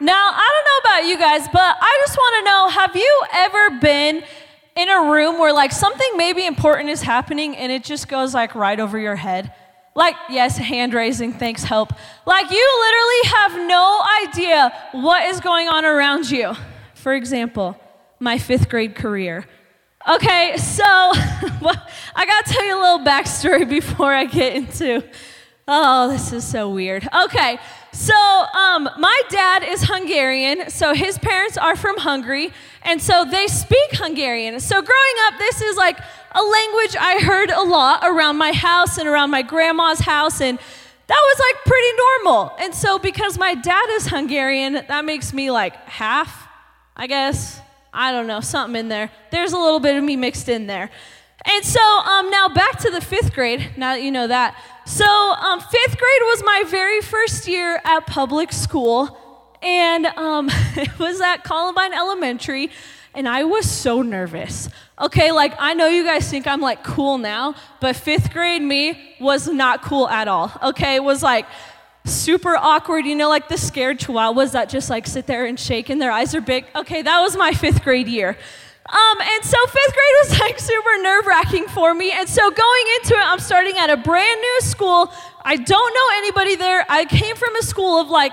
Now, I don't know about you guys, but I just want to know have you ever been in a room where like something maybe important is happening and it just goes like right over your head? Like, yes, hand raising, thanks, help. Like, you literally have no idea what is going on around you. For example, my fifth grade career. Okay, so I gotta tell you a little backstory before I get into. Oh, this is so weird. Okay, so, um, my dad is Hungarian, so his parents are from Hungary, and so they speak Hungarian. So, growing up, this is like a language I heard a lot around my house and around my grandma's house, and that was like pretty normal. And so, because my dad is Hungarian, that makes me like half, I guess. I don't know, something in there. There's a little bit of me mixed in there. And so um, now back to the fifth grade, now that you know that. So, um, fifth grade was my very first year at public school, and um, it was at Columbine Elementary, and I was so nervous. Okay, like I know you guys think I'm like cool now, but fifth grade me was not cool at all. Okay, it was like super awkward, you know, like the scared chihuahuas that just like sit there and shake and their eyes are big. Okay, that was my fifth grade year. Um, and so fifth grade was like super nerve wracking for me. And so going into it, I'm starting at a brand new school. I don't know anybody there. I came from a school of like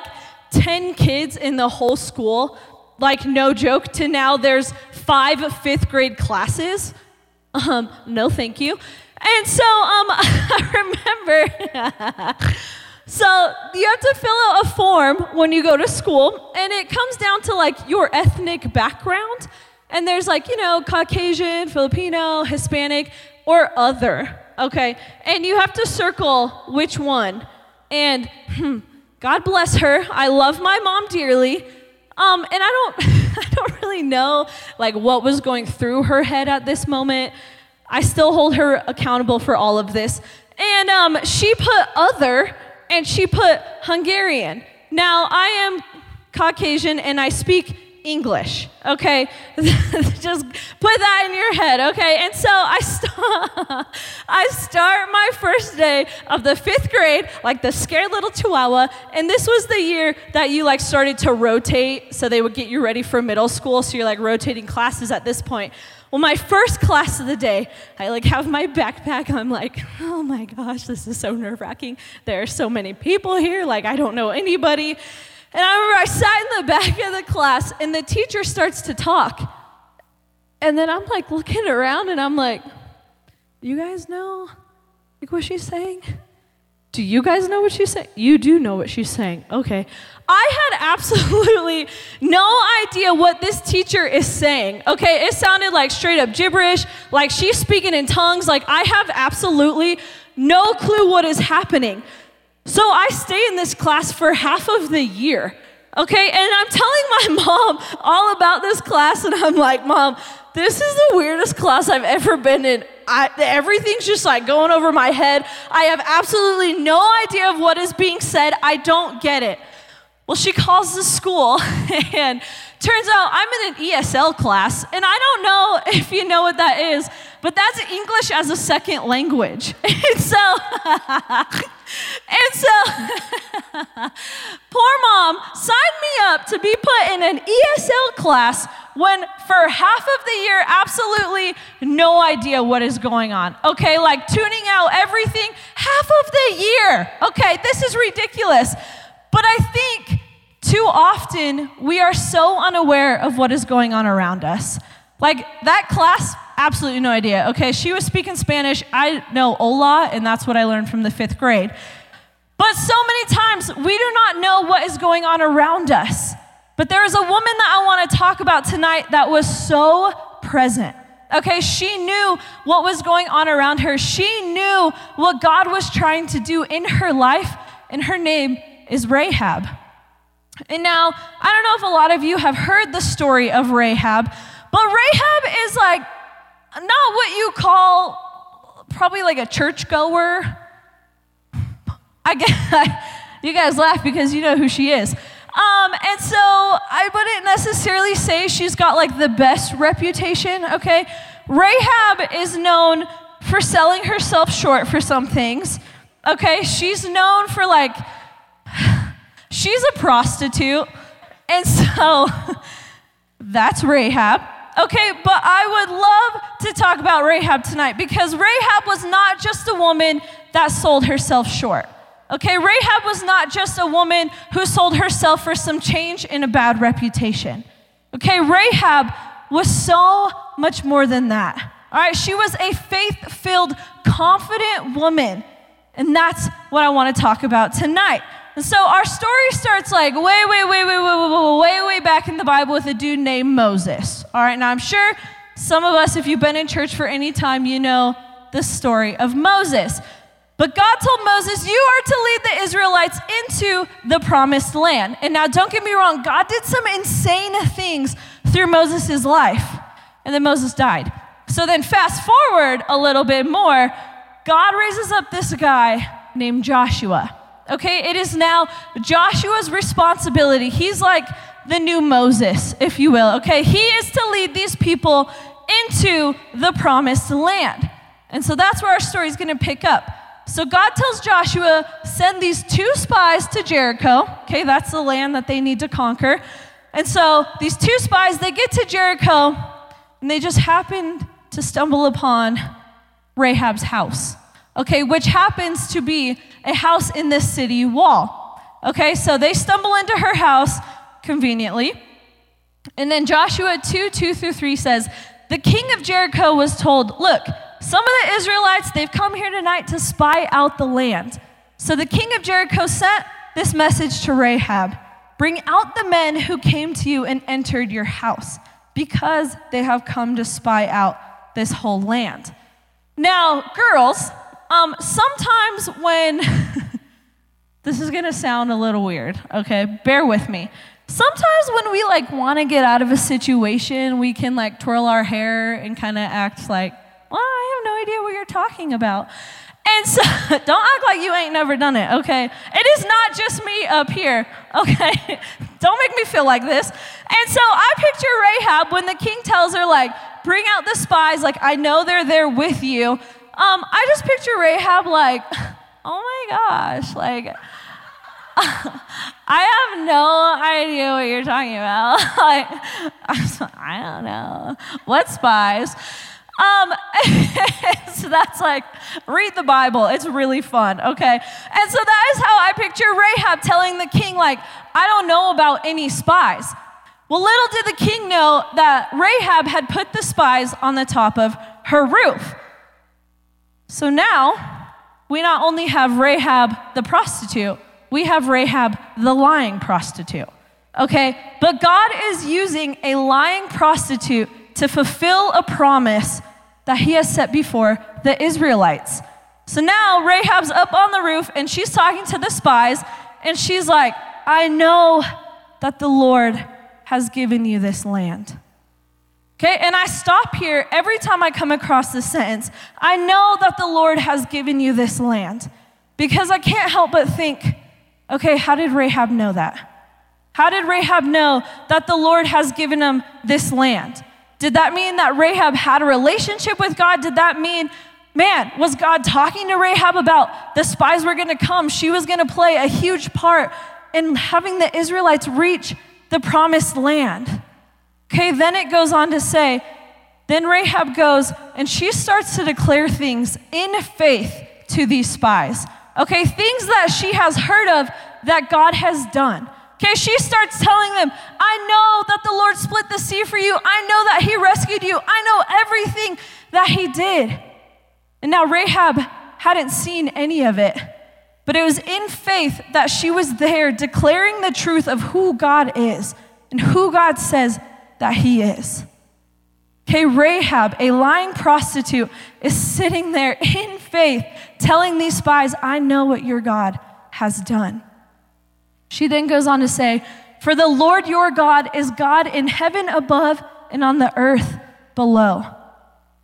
10 kids in the whole school. Like, no joke, to now there's five fifth grade classes. Um, no, thank you. And so um, I remember. so you have to fill out a form when you go to school, and it comes down to like your ethnic background. And there's like, you know, Caucasian, Filipino, Hispanic, or other, okay? And you have to circle which one. And hmm, God bless her. I love my mom dearly. Um, and I don't, I don't really know like what was going through her head at this moment. I still hold her accountable for all of this. And um, she put other and she put Hungarian. Now, I am Caucasian and I speak English, okay? Just put that in your head, okay? And so I start, I start my first day of the fifth grade like the scared little chihuahua, and this was the year that you like started to rotate, so they would get you ready for middle school, so you're like rotating classes at this point. Well, my first class of the day, I like have my backpack. I'm like, oh my gosh, this is so nerve wracking. There are so many people here. Like, I don't know anybody. And I remember I sat in the back of the class and the teacher starts to talk. And then I'm like looking around and I'm like, you guys know like what she's saying? Do you guys know what she's saying? You do know what she's saying. Okay. I had absolutely no idea what this teacher is saying. Okay, it sounded like straight up gibberish, like she's speaking in tongues. Like I have absolutely no clue what is happening. So I stay in this class for half of the year. Okay, and I'm telling my mom all about this class, and I'm like, Mom, this is the weirdest class I've ever been in. I, everything's just like going over my head. I have absolutely no idea of what is being said. I don't get it. Well, she calls the school, and turns out I'm in an ESL class, and I don't know if you know what that is, but that's English as a second language. And so, and so, poor mom signed me up to be put in an ESL class when for half of the year, absolutely no idea what is going on. Okay, like tuning out everything, half of the year. Okay, this is ridiculous. But I think too often we are so unaware of what is going on around us. Like that class, absolutely no idea. Okay, she was speaking Spanish. I know hola, and that's what I learned from the fifth grade. But so many times we do not know what is going on around us. But there is a woman that I want to talk about tonight that was so present. Okay, she knew what was going on around her. She knew what God was trying to do in her life, and her name is Rahab. And now, I don't know if a lot of you have heard the story of Rahab, but Rahab is not what you call probably like a churchgoer. I guess you guys laugh because you know who she is. Um, and so I wouldn't necessarily say she's got like the best reputation, okay? Rahab is known for selling herself short for some things, okay? She's known for like, she's a prostitute. And so that's Rahab. Okay, but I would love to talk about Rahab tonight because Rahab was not just a woman that sold herself short. Okay, Rahab was not just a woman who sold herself for some change in a bad reputation. Okay, Rahab was so much more than that. All right, she was a faith filled, confident woman. And that's what I want to talk about tonight. And so our story starts like way, way, way, way, way, way, way, way back in the Bible with a dude named Moses. All right, now I'm sure some of us, if you've been in church for any time, you know the story of Moses. But God told Moses, You are to lead the Israelites into the promised land. And now, don't get me wrong, God did some insane things through Moses' life. And then Moses died. So then, fast forward a little bit more, God raises up this guy named Joshua. Okay, it is now Joshua's responsibility. He's like the new Moses, if you will. Okay, he is to lead these people into the promised land. And so that's where our story is going to pick up. So God tells Joshua, send these two spies to Jericho. Okay, that's the land that they need to conquer. And so these two spies, they get to Jericho and they just happen to stumble upon Rahab's house, okay, which happens to be a house in the city wall. Okay, so they stumble into her house conveniently. And then Joshua 2 2 through 3 says, The king of Jericho was told, Look, some of the Israelites, they've come here tonight to spy out the land. So the king of Jericho sent this message to Rahab Bring out the men who came to you and entered your house, because they have come to spy out this whole land. Now, girls, um, sometimes when this is gonna sound a little weird, okay? Bear with me. Sometimes when we like want to get out of a situation, we can like twirl our hair and kind of act like, well, I have no idea what you're talking about. And so, don't act like you ain't never done it, okay? It is not just me up here, okay? don't make me feel like this. And so I picture Rahab when the king tells her, like, bring out the spies, like, I know they're there with you. Um, I just picture Rahab like, oh my gosh, like, I have no idea what you're talking about. like, I don't know. What spies? Um, so that's like, read the Bible. It's really fun, okay? And so that is how I picture Rahab telling the king, like, I don't know about any spies. Well, little did the king know that Rahab had put the spies on the top of her roof. So now, we not only have Rahab the prostitute, we have Rahab the lying prostitute. Okay? But God is using a lying prostitute to fulfill a promise that he has set before the Israelites. So now Rahab's up on the roof and she's talking to the spies and she's like, I know that the Lord has given you this land. Okay, and I stop here every time I come across this sentence. I know that the Lord has given you this land because I can't help but think, okay, how did Rahab know that? How did Rahab know that the Lord has given him this land? Did that mean that Rahab had a relationship with God? Did that mean, man, was God talking to Rahab about the spies were gonna come? She was gonna play a huge part in having the Israelites reach the promised land. Okay, then it goes on to say, then Rahab goes and she starts to declare things in faith to these spies. Okay, things that she has heard of that God has done. Okay, she starts telling them, I know that the Lord split the sea for you. I know that He rescued you. I know everything that He did. And now Rahab hadn't seen any of it. But it was in faith that she was there declaring the truth of who God is and who God says that He is. Okay, Rahab, a lying prostitute, is sitting there in faith telling these spies, I know what your God has done. She then goes on to say, For the Lord your God is God in heaven above and on the earth below.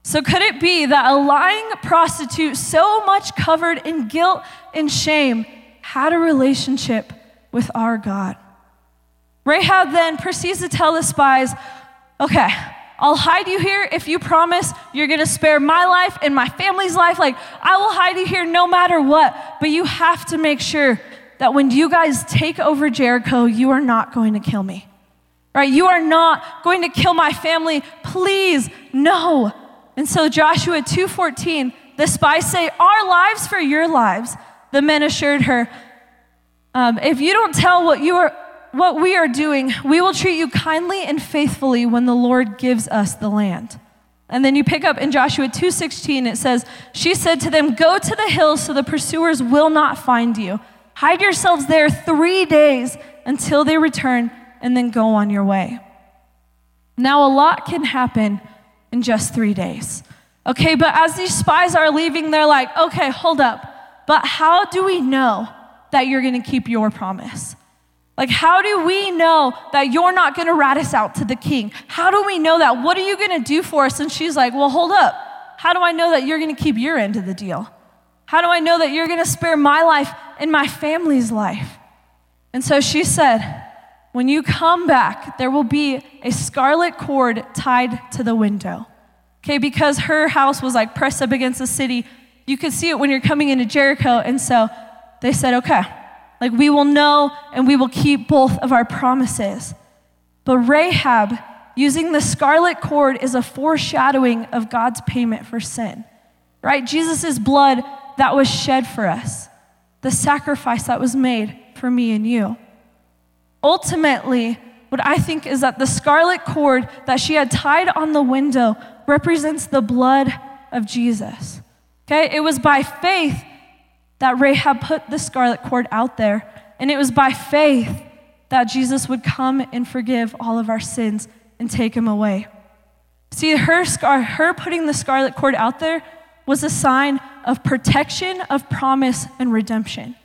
So, could it be that a lying prostitute, so much covered in guilt and shame, had a relationship with our God? Rahab then proceeds to tell the spies, Okay, I'll hide you here if you promise you're gonna spare my life and my family's life. Like, I will hide you here no matter what. But you have to make sure that when you guys take over Jericho, you are not going to kill me. right? You are not going to kill my family. Please, no. And so Joshua 2:14, the spies say, "Our lives for your lives." The men assured her, um, "If you don't tell what you are what we are doing, we will treat you kindly and faithfully when the Lord gives us the land." And then you pick up in Joshua 2:16 it says, "She said to them, "Go to the hills so the pursuers will not find you. Hide yourselves there 3 days until they return and then go on your way." Now a lot can happen in just 3 days. Okay, but as these spies are leaving, they're like, "Okay, hold up. But how do we know that you're going to keep your promise?" Like, how do we know that you're not gonna rat us out to the king? How do we know that? What are you gonna do for us? And she's like, Well, hold up. How do I know that you're gonna keep your end of the deal? How do I know that you're gonna spare my life and my family's life? And so she said, When you come back, there will be a scarlet cord tied to the window. Okay, because her house was like pressed up against the city. You could see it when you're coming into Jericho. And so they said, Okay, like we will know and we will keep both of our promises. But Rahab, using the scarlet cord, is a foreshadowing of God's payment for sin, right? Jesus' blood that was shed for us, the sacrifice that was made for me and you. Ultimately, what I think is that the scarlet cord that she had tied on the window represents the blood of Jesus. Okay? It was by faith that Rahab put the scarlet cord out there, and it was by faith that Jesus would come and forgive all of our sins and take them away. See, her, scar, her putting the scarlet cord out there was a sign of protection, of promise, and redemption.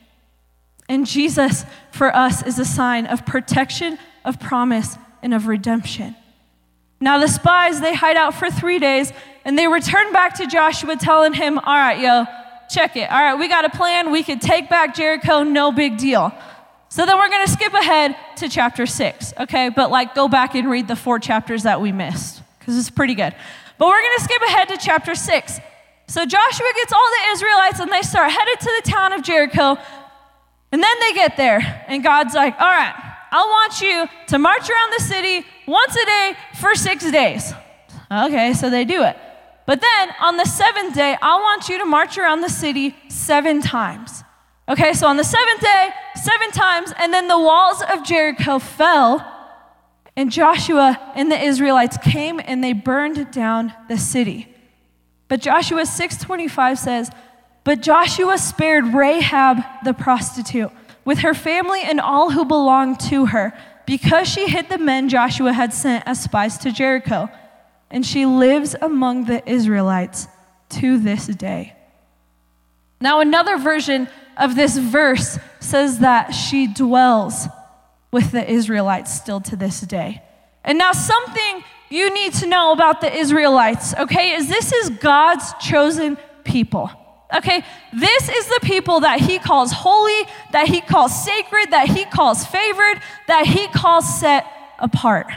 And Jesus, for us, is a sign of protection, of promise, and of redemption. Now, the spies, they hide out for three days, and they return back to Joshua, telling him, All right, yo, check it. All right, we got a plan. We could take back Jericho, no big deal. So then we're going to skip ahead to chapter six, okay? But like go back and read the four chapters that we missed because it's pretty good. But we're going to skip ahead to chapter six. So Joshua gets all the Israelites and they start headed to the town of Jericho. And then they get there, and God's like, all right, I want you to march around the city once a day for six days. Okay, so they do it. But then on the seventh day, I want you to march around the city seven times. Okay, so on the seventh day, seven times, and then the walls of Jericho fell, and Joshua and the Israelites came and they burned down the city. But Joshua 6:25 says, "But Joshua spared Rahab the prostitute with her family and all who belonged to her, because she hid the men Joshua had sent as spies to Jericho." And she lives among the Israelites to this day. Now, another version of this verse says that she dwells with the Israelites still to this day. And now, something you need to know about the Israelites, okay, is this is God's chosen people. Okay, this is the people that he calls holy, that he calls sacred, that he calls favored, that he calls set apart.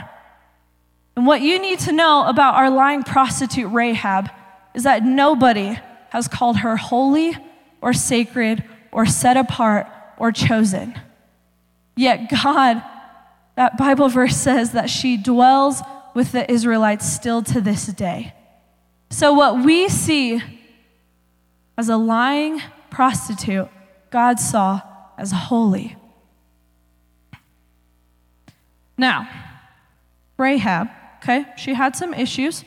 And what you need to know about our lying prostitute Rahab is that nobody has called her holy or sacred or set apart or chosen. Yet God, that Bible verse says that she dwells with the Israelites still to this day. So, what we see as a lying prostitute, God saw as holy. Now, Rahab okay? She had some issues.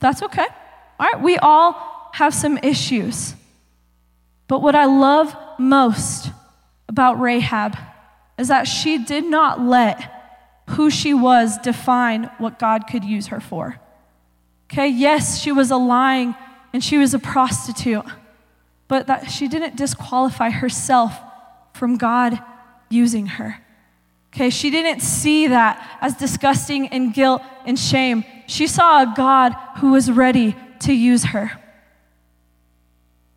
That's okay. All right, we all have some issues. But what I love most about Rahab is that she did not let who she was define what God could use her for. Okay, yes, she was a lying and she was a prostitute, but that she didn't disqualify herself from God using her. Okay, she didn't see that as disgusting and guilt and shame. She saw a God who was ready to use her.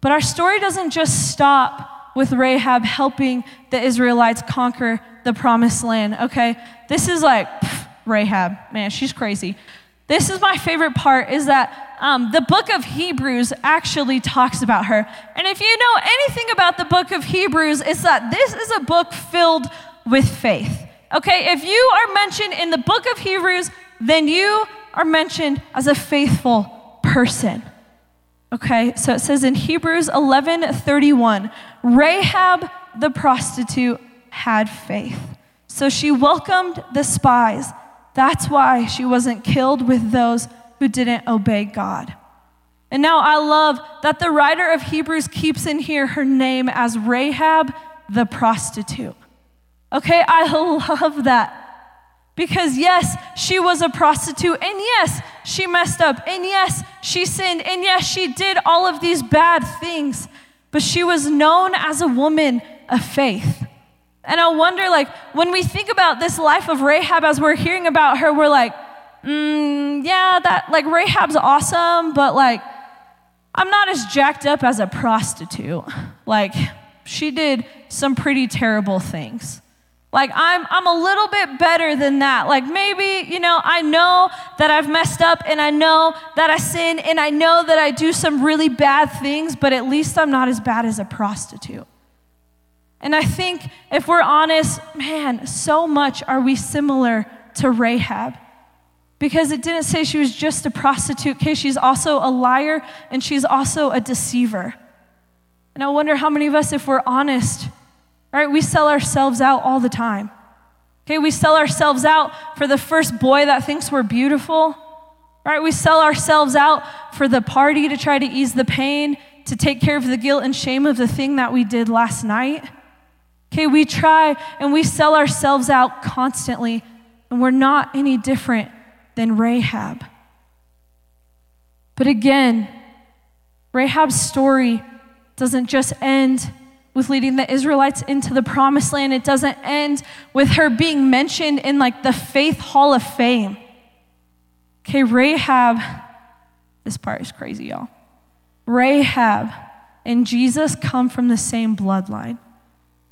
But our story doesn't just stop with Rahab helping the Israelites conquer the promised land, okay? This is like, pff, Rahab, man, she's crazy. This is my favorite part is that um, the book of Hebrews actually talks about her. And if you know anything about the book of Hebrews, it's that this is a book filled with faith. Okay, if you are mentioned in the book of Hebrews, then you are mentioned as a faithful person. Okay, so it says in Hebrews 11 31, Rahab the prostitute had faith. So she welcomed the spies. That's why she wasn't killed with those who didn't obey God. And now I love that the writer of Hebrews keeps in here her name as Rahab the prostitute. Okay, I love that. Because yes, she was a prostitute, and yes, she messed up, and yes, she sinned, and yes, she did all of these bad things, but she was known as a woman of faith. And I wonder, like, when we think about this life of Rahab as we're hearing about her, we're like, mm, yeah, that, like, Rahab's awesome, but, like, I'm not as jacked up as a prostitute. Like, she did some pretty terrible things. Like, I'm, I'm a little bit better than that. Like, maybe, you know, I know that I've messed up and I know that I sin and I know that I do some really bad things, but at least I'm not as bad as a prostitute. And I think if we're honest, man, so much are we similar to Rahab. Because it didn't say she was just a prostitute, okay? She's also a liar and she's also a deceiver. And I wonder how many of us, if we're honest, right, we sell ourselves out all the time. Okay, we sell ourselves out for the first boy that thinks we're beautiful, right? We sell ourselves out for the party to try to ease the pain, to take care of the guilt and shame of the thing that we did last night. Okay, we try and we sell ourselves out constantly, and we're not any different than Rahab. But again, Rahab's story doesn't just end with leading the Israelites into the promised land, it doesn't end with her being mentioned in like the faith hall of fame. Okay, Rahab, this part is crazy, y'all. Rahab and Jesus come from the same bloodline.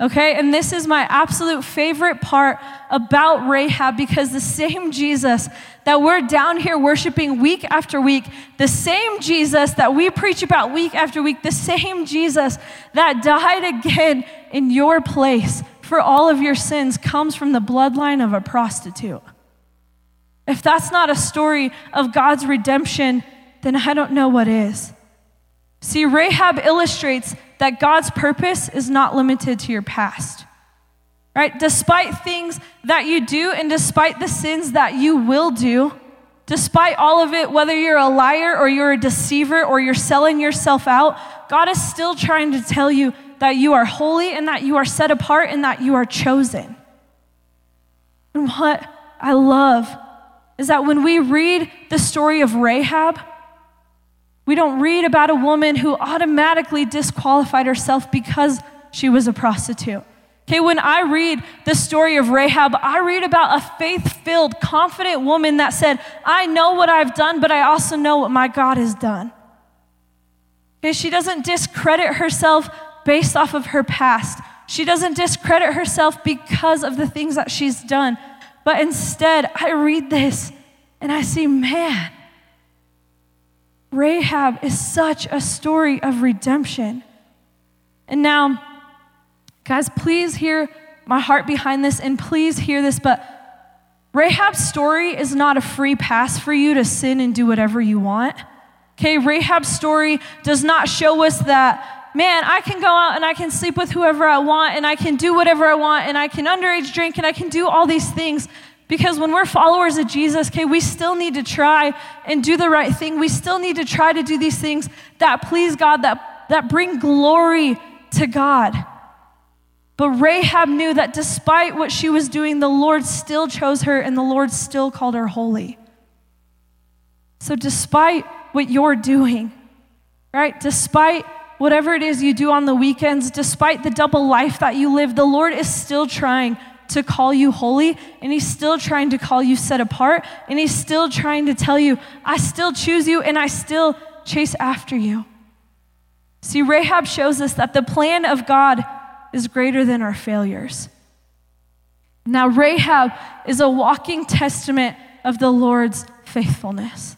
Okay, and this is my absolute favorite part about Rahab because the same Jesus that we're down here worshiping week after week, the same Jesus that we preach about week after week, the same Jesus that died again in your place for all of your sins comes from the bloodline of a prostitute. If that's not a story of God's redemption, then I don't know what is. See, Rahab illustrates that God's purpose is not limited to your past. Right? Despite things that you do and despite the sins that you will do, despite all of it, whether you're a liar or you're a deceiver or you're selling yourself out, God is still trying to tell you that you are holy and that you are set apart and that you are chosen. And what I love is that when we read the story of Rahab, we don't read about a woman who automatically disqualified herself because she was a prostitute. Okay, when I read the story of Rahab, I read about a faith filled, confident woman that said, I know what I've done, but I also know what my God has done. Okay, she doesn't discredit herself based off of her past. She doesn't discredit herself because of the things that she's done. But instead, I read this and I see, man, Rahab is such a story of redemption. And now, guys, please hear my heart behind this and please hear this, but Rahab's story is not a free pass for you to sin and do whatever you want. Okay, Rahab's story does not show us that, man, I can go out and I can sleep with whoever I want and I can do whatever I want and I can underage drink and I can do all these things. Because when we're followers of Jesus, okay, we still need to try and do the right thing. We still need to try to do these things that please God, that, that bring glory to God. But Rahab knew that despite what she was doing, the Lord still chose her and the Lord still called her holy. So, despite what you're doing, right, despite whatever it is you do on the weekends, despite the double life that you live, the Lord is still trying to call you holy, and He's still trying to call you set apart, and He's still trying to tell you, I still choose you and I still chase after you. See, Rahab shows us that the plan of God is greater than our failures. Now, Rahab is a walking testament of the Lord's faithfulness.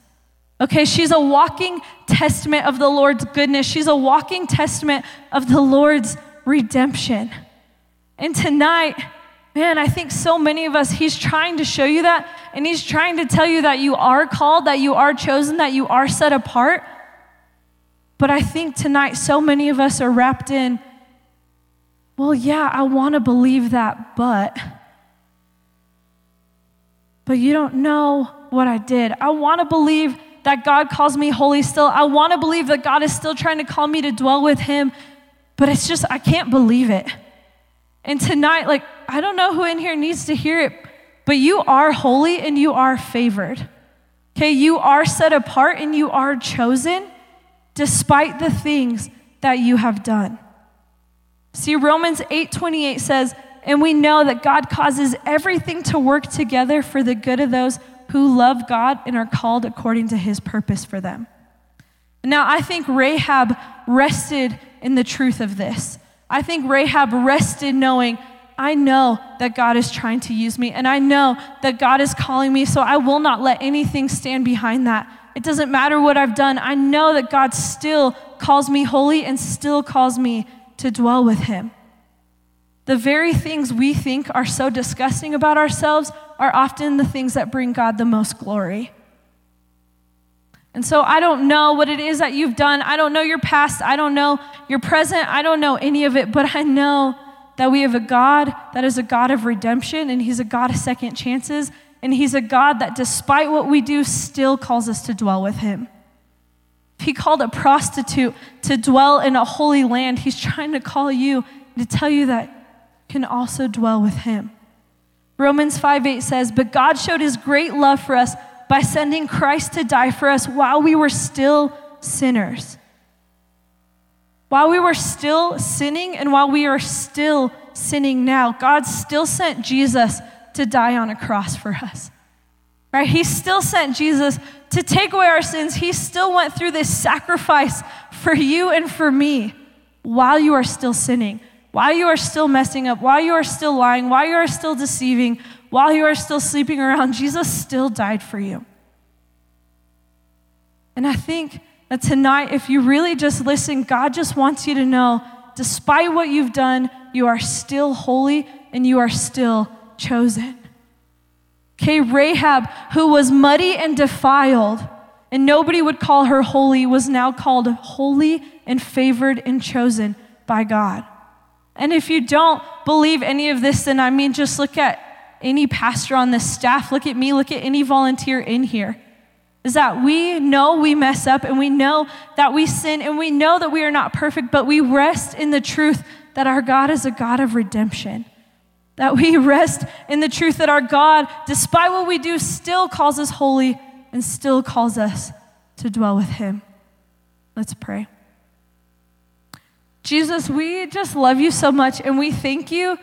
Okay, she's a walking testament of the Lord's goodness. She's a walking testament of the Lord's redemption. And tonight, man, I think so many of us, He's trying to show you that, and He's trying to tell you that you are called, that you are chosen, that you are set apart. But I think tonight, so many of us are wrapped in, well, yeah, I want to believe that, but. But you don't know what I did. I want to believe that God calls me holy still. I want to believe that God is still trying to call me to dwell with Him, but it's just, I can't believe it. And tonight, like, I don't know who in here needs to hear it, but you are holy and you are favored. Okay, you are set apart and you are chosen despite the things that you have done. See, Romans 8:28 says, "And we know that God causes everything to work together for the good of those who love God and are called according to his purpose for them." Now, I think Rahab rested in the truth of this. I think Rahab rested knowing, I know that God is trying to use me, and I know that God is calling me, so I will not let anything stand behind that. It doesn't matter what I've done. I know that God still calls me holy and still calls me to dwell with Him. The very things we think are so disgusting about ourselves are often the things that bring God the most glory. And so I don't know what it is that you've done. I don't know your past. I don't know your present. I don't know any of it, but I know that we have a God that is a God of redemption and He's a God of second chances. And He's a God that, despite what we do, still calls us to dwell with Him. He called a prostitute to dwell in a holy land, He's trying to call you to tell you that you can also dwell with Him. Romans 5 8 says, But God showed His great love for us by sending Christ to die for us while we were still sinners. While we were still sinning and while we are still sinning now, God still sent Jesus to die on a cross for us. Right? He still sent Jesus to take away our sins. He still went through this sacrifice for you and for me while you are still sinning, while you are still messing up, while you are still lying, while you are still deceiving, while you are still sleeping around, Jesus still died for you. And I think that tonight, if you really just listen, God just wants you to know despite what you've done, you are still holy and you are still chosen. Okay, Rahab, who was muddy and defiled, and nobody would call her holy, was now called holy and favored and chosen by God. And if you don't believe any of this, then I mean, just look at any pastor on this staff, look at me, look at any volunteer in here. Is that we know we mess up and we know that we sin and we know that we are not perfect, but we rest in the truth that our God is a God of redemption. That we rest in the truth that our God, despite what we do, still calls us holy and still calls us to dwell with Him. Let's pray. Jesus, we just love you so much and we thank you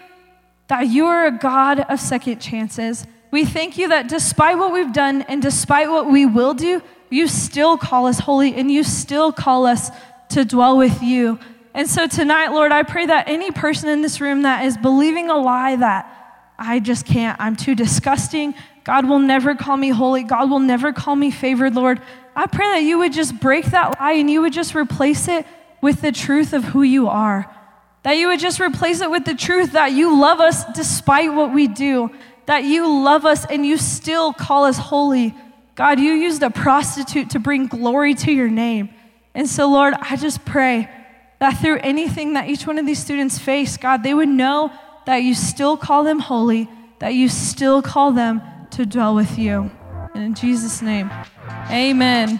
that you are a God of second chances. We thank you that despite what we've done and despite what we will do, you still call us holy and you still call us to dwell with you. And so tonight, Lord, I pray that any person in this room that is believing a lie that I just can't, I'm too disgusting, God will never call me holy, God will never call me favored, Lord, I pray that you would just break that lie and you would just replace it with the truth of who you are. That you would just replace it with the truth that you love us despite what we do, that you love us and you still call us holy. God, you used a prostitute to bring glory to your name. And so, Lord, I just pray that through anything that each one of these students face, God, they would know that you still call them holy, that you still call them to dwell with you. And in Jesus' name, amen.